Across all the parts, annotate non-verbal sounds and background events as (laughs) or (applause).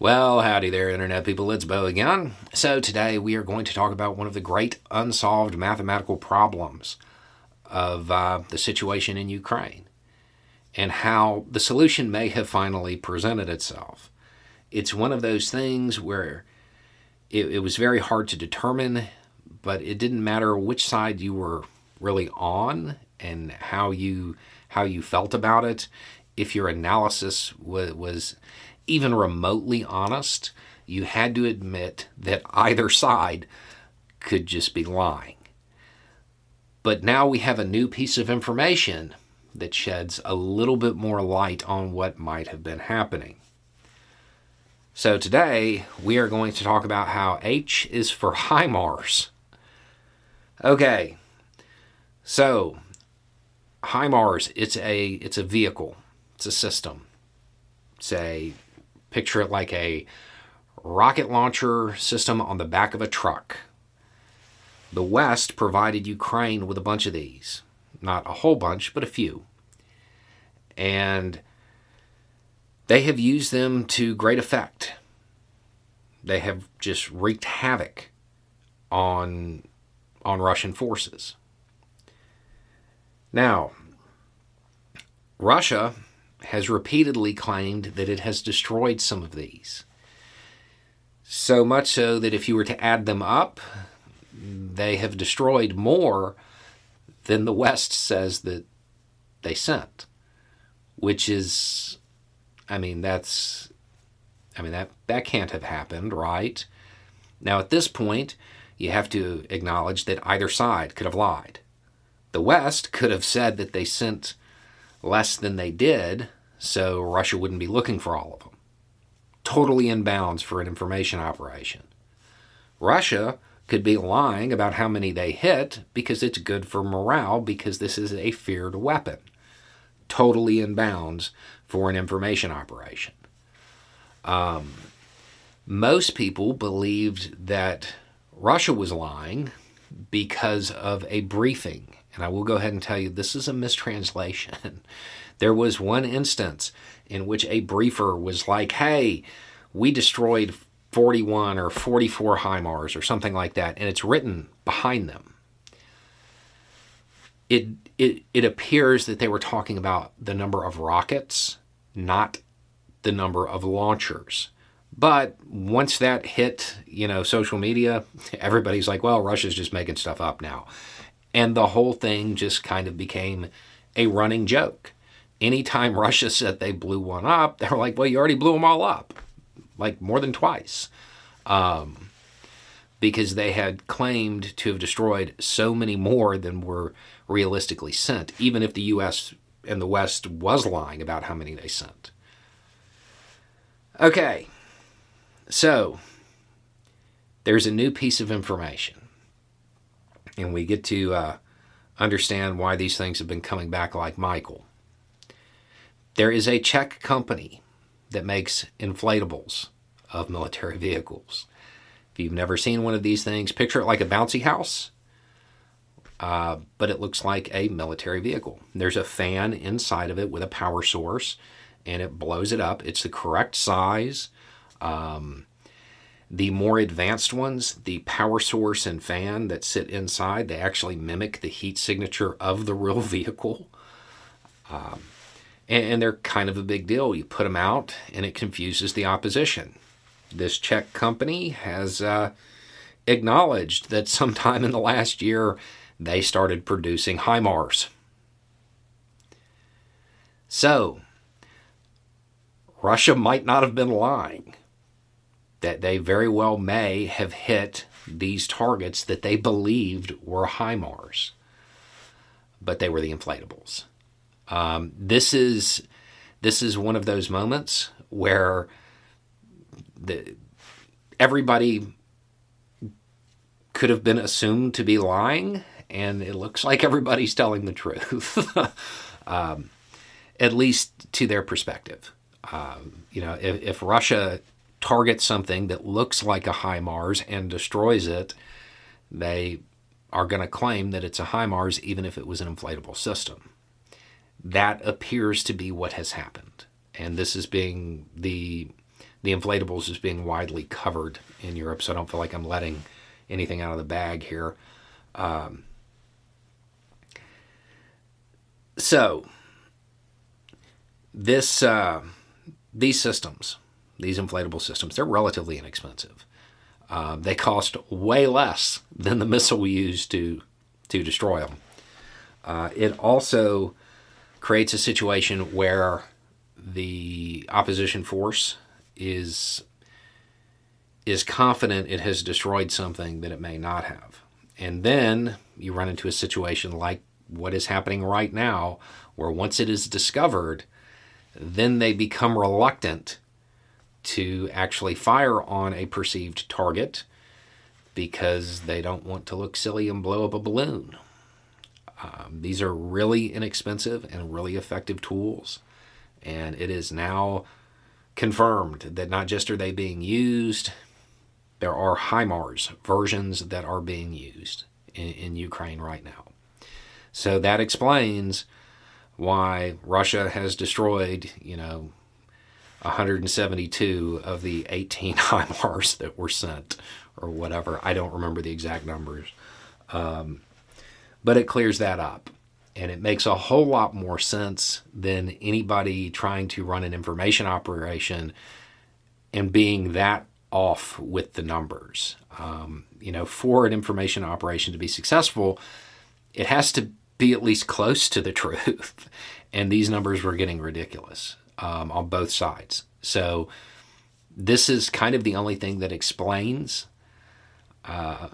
Well, howdy there, Internet people. It's Beau again. So, today we are going to talk about one of the great unsolved mathematical problems of uh, the situation in Ukraine and how the solution may have finally presented itself. It's one of those things where it, it was very hard to determine, but it didn't matter which side you were really on and how you how you felt about it. If your analysis was, was even remotely honest, you had to admit that either side could just be lying. But now we have a new piece of information that sheds a little bit more light on what might have been happening. So today we are going to talk about how H is for HIMARS. Okay, so HIMARS it's a it's a vehicle, it's a system. Say Picture it like a rocket launcher system on the back of a truck. The West provided Ukraine with a bunch of these. Not a whole bunch, but a few. And they have used them to great effect. They have just wreaked havoc on, on Russian forces. Now, Russia has repeatedly claimed that it has destroyed some of these. So much so that if you were to add them up, they have destroyed more than the West says that they sent, which is, I mean, that's, I mean, that, that can't have happened, right? Now, at this point, you have to acknowledge that either side could have lied. The West could have said that they sent less than they did, so Russia wouldn't be looking for all of them. Totally in bounds for an information operation. Russia could be lying about how many they hit because it's good for morale because this is a feared weapon. Totally in bounds for an information operation. Um, most people believed that Russia was lying because of a briefing and I will go ahead and tell you this is a mistranslation. (laughs) there was one instance in which a briefer was like, hey, we destroyed 41 or 44 HIMARS or something like that, and it's written behind them. It, it, it appears that they were talking about the number of rockets, not the number of launchers. But once that hit, you know, social media, (laughs) everybody's like, well, Russia's just making stuff up now. And the whole thing just kind of became a running joke. Anytime (laughs) Russia said they blew one up, they were like, well, you already blew them all up, like more than twice. Um, because they had claimed to have destroyed so many more than were realistically sent, even if the U.S. and the West was lying about how many they sent. Okay, so there's a new piece of information and we get to uh, understand why these things have been coming back like Michael. There is a Czech company that makes inflatables of military (laughs) vehicles. If you've never seen one of these things, picture it like a bouncy house, uh, but it looks like a military vehicle. There's a fan inside of it with a power source, and it blows it up. It's the correct size. Um, the more advanced ones, the power source and fan that sit inside, they actually mimic the heat signature of the (laughs) real vehicle. Um, and, and, they're kind of a big deal. You put them out, and it confuses the opposition. This Czech company has uh, acknowledged that (laughs) sometime in the last year they started producing HIMARS. So, Russia might not have been lying that they very well may have hit these targets that they believed were HIMARS, but they were the inflatables. Um, this is this is one of those moments where the, everybody could have been assumed to be lying, and it looks like everybody's telling the truth, (laughs) um, at least to their perspective. Um, you know, if, if Russia targets something that looks like a HIMARS and destroys it, they are going to claim that it's a HIMARS even if it was an inflatable system. That appears to be what has happened. And this is being the the inflatables is being widely covered in Europe, so I don't feel like I'm letting anything out of the bag here. Um, so this uh, these systems, these inflatable systems, they're relatively inexpensive. Uh, they cost way less than the missile we use to to destroy them. Uh, it also creates a situation where the opposition force is is confident it has destroyed something that it may not have. And then you run into a situation like what is happening right now, where once it is discovered, then they become reluctant to actually fire on a perceived target because they don't want to look silly and blow up a balloon. Um, these are really inexpensive and really effective tools, and it is now confirmed that not just are they being used, there are HIMARS versions that are being used in, in Ukraine right now. So that explains why Russia has destroyed, you know, 172 of the 18 (laughs) HIMARS that were sent, or whatever. I don't remember the exact numbers. Um, but it clears that up. And it makes a whole lot more sense than anybody trying to run an information operation and being that off with the numbers. Um, you know, for an information operation to be successful, it has to be at least close to the (laughs) truth. and these numbers were getting ridiculous um, on both sides. So this is kind of the only thing that explains uh,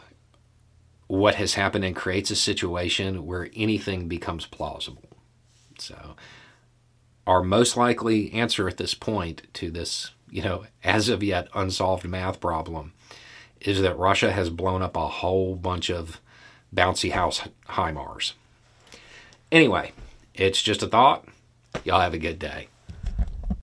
what has happened and creates a situation where anything becomes plausible. So our most likely answer at this point to this, you know, as of yet unsolved math problem is that Russia has blown up a whole bunch of bouncy house HIMARS. Anyway, it's just a thought. Y'all have a good day.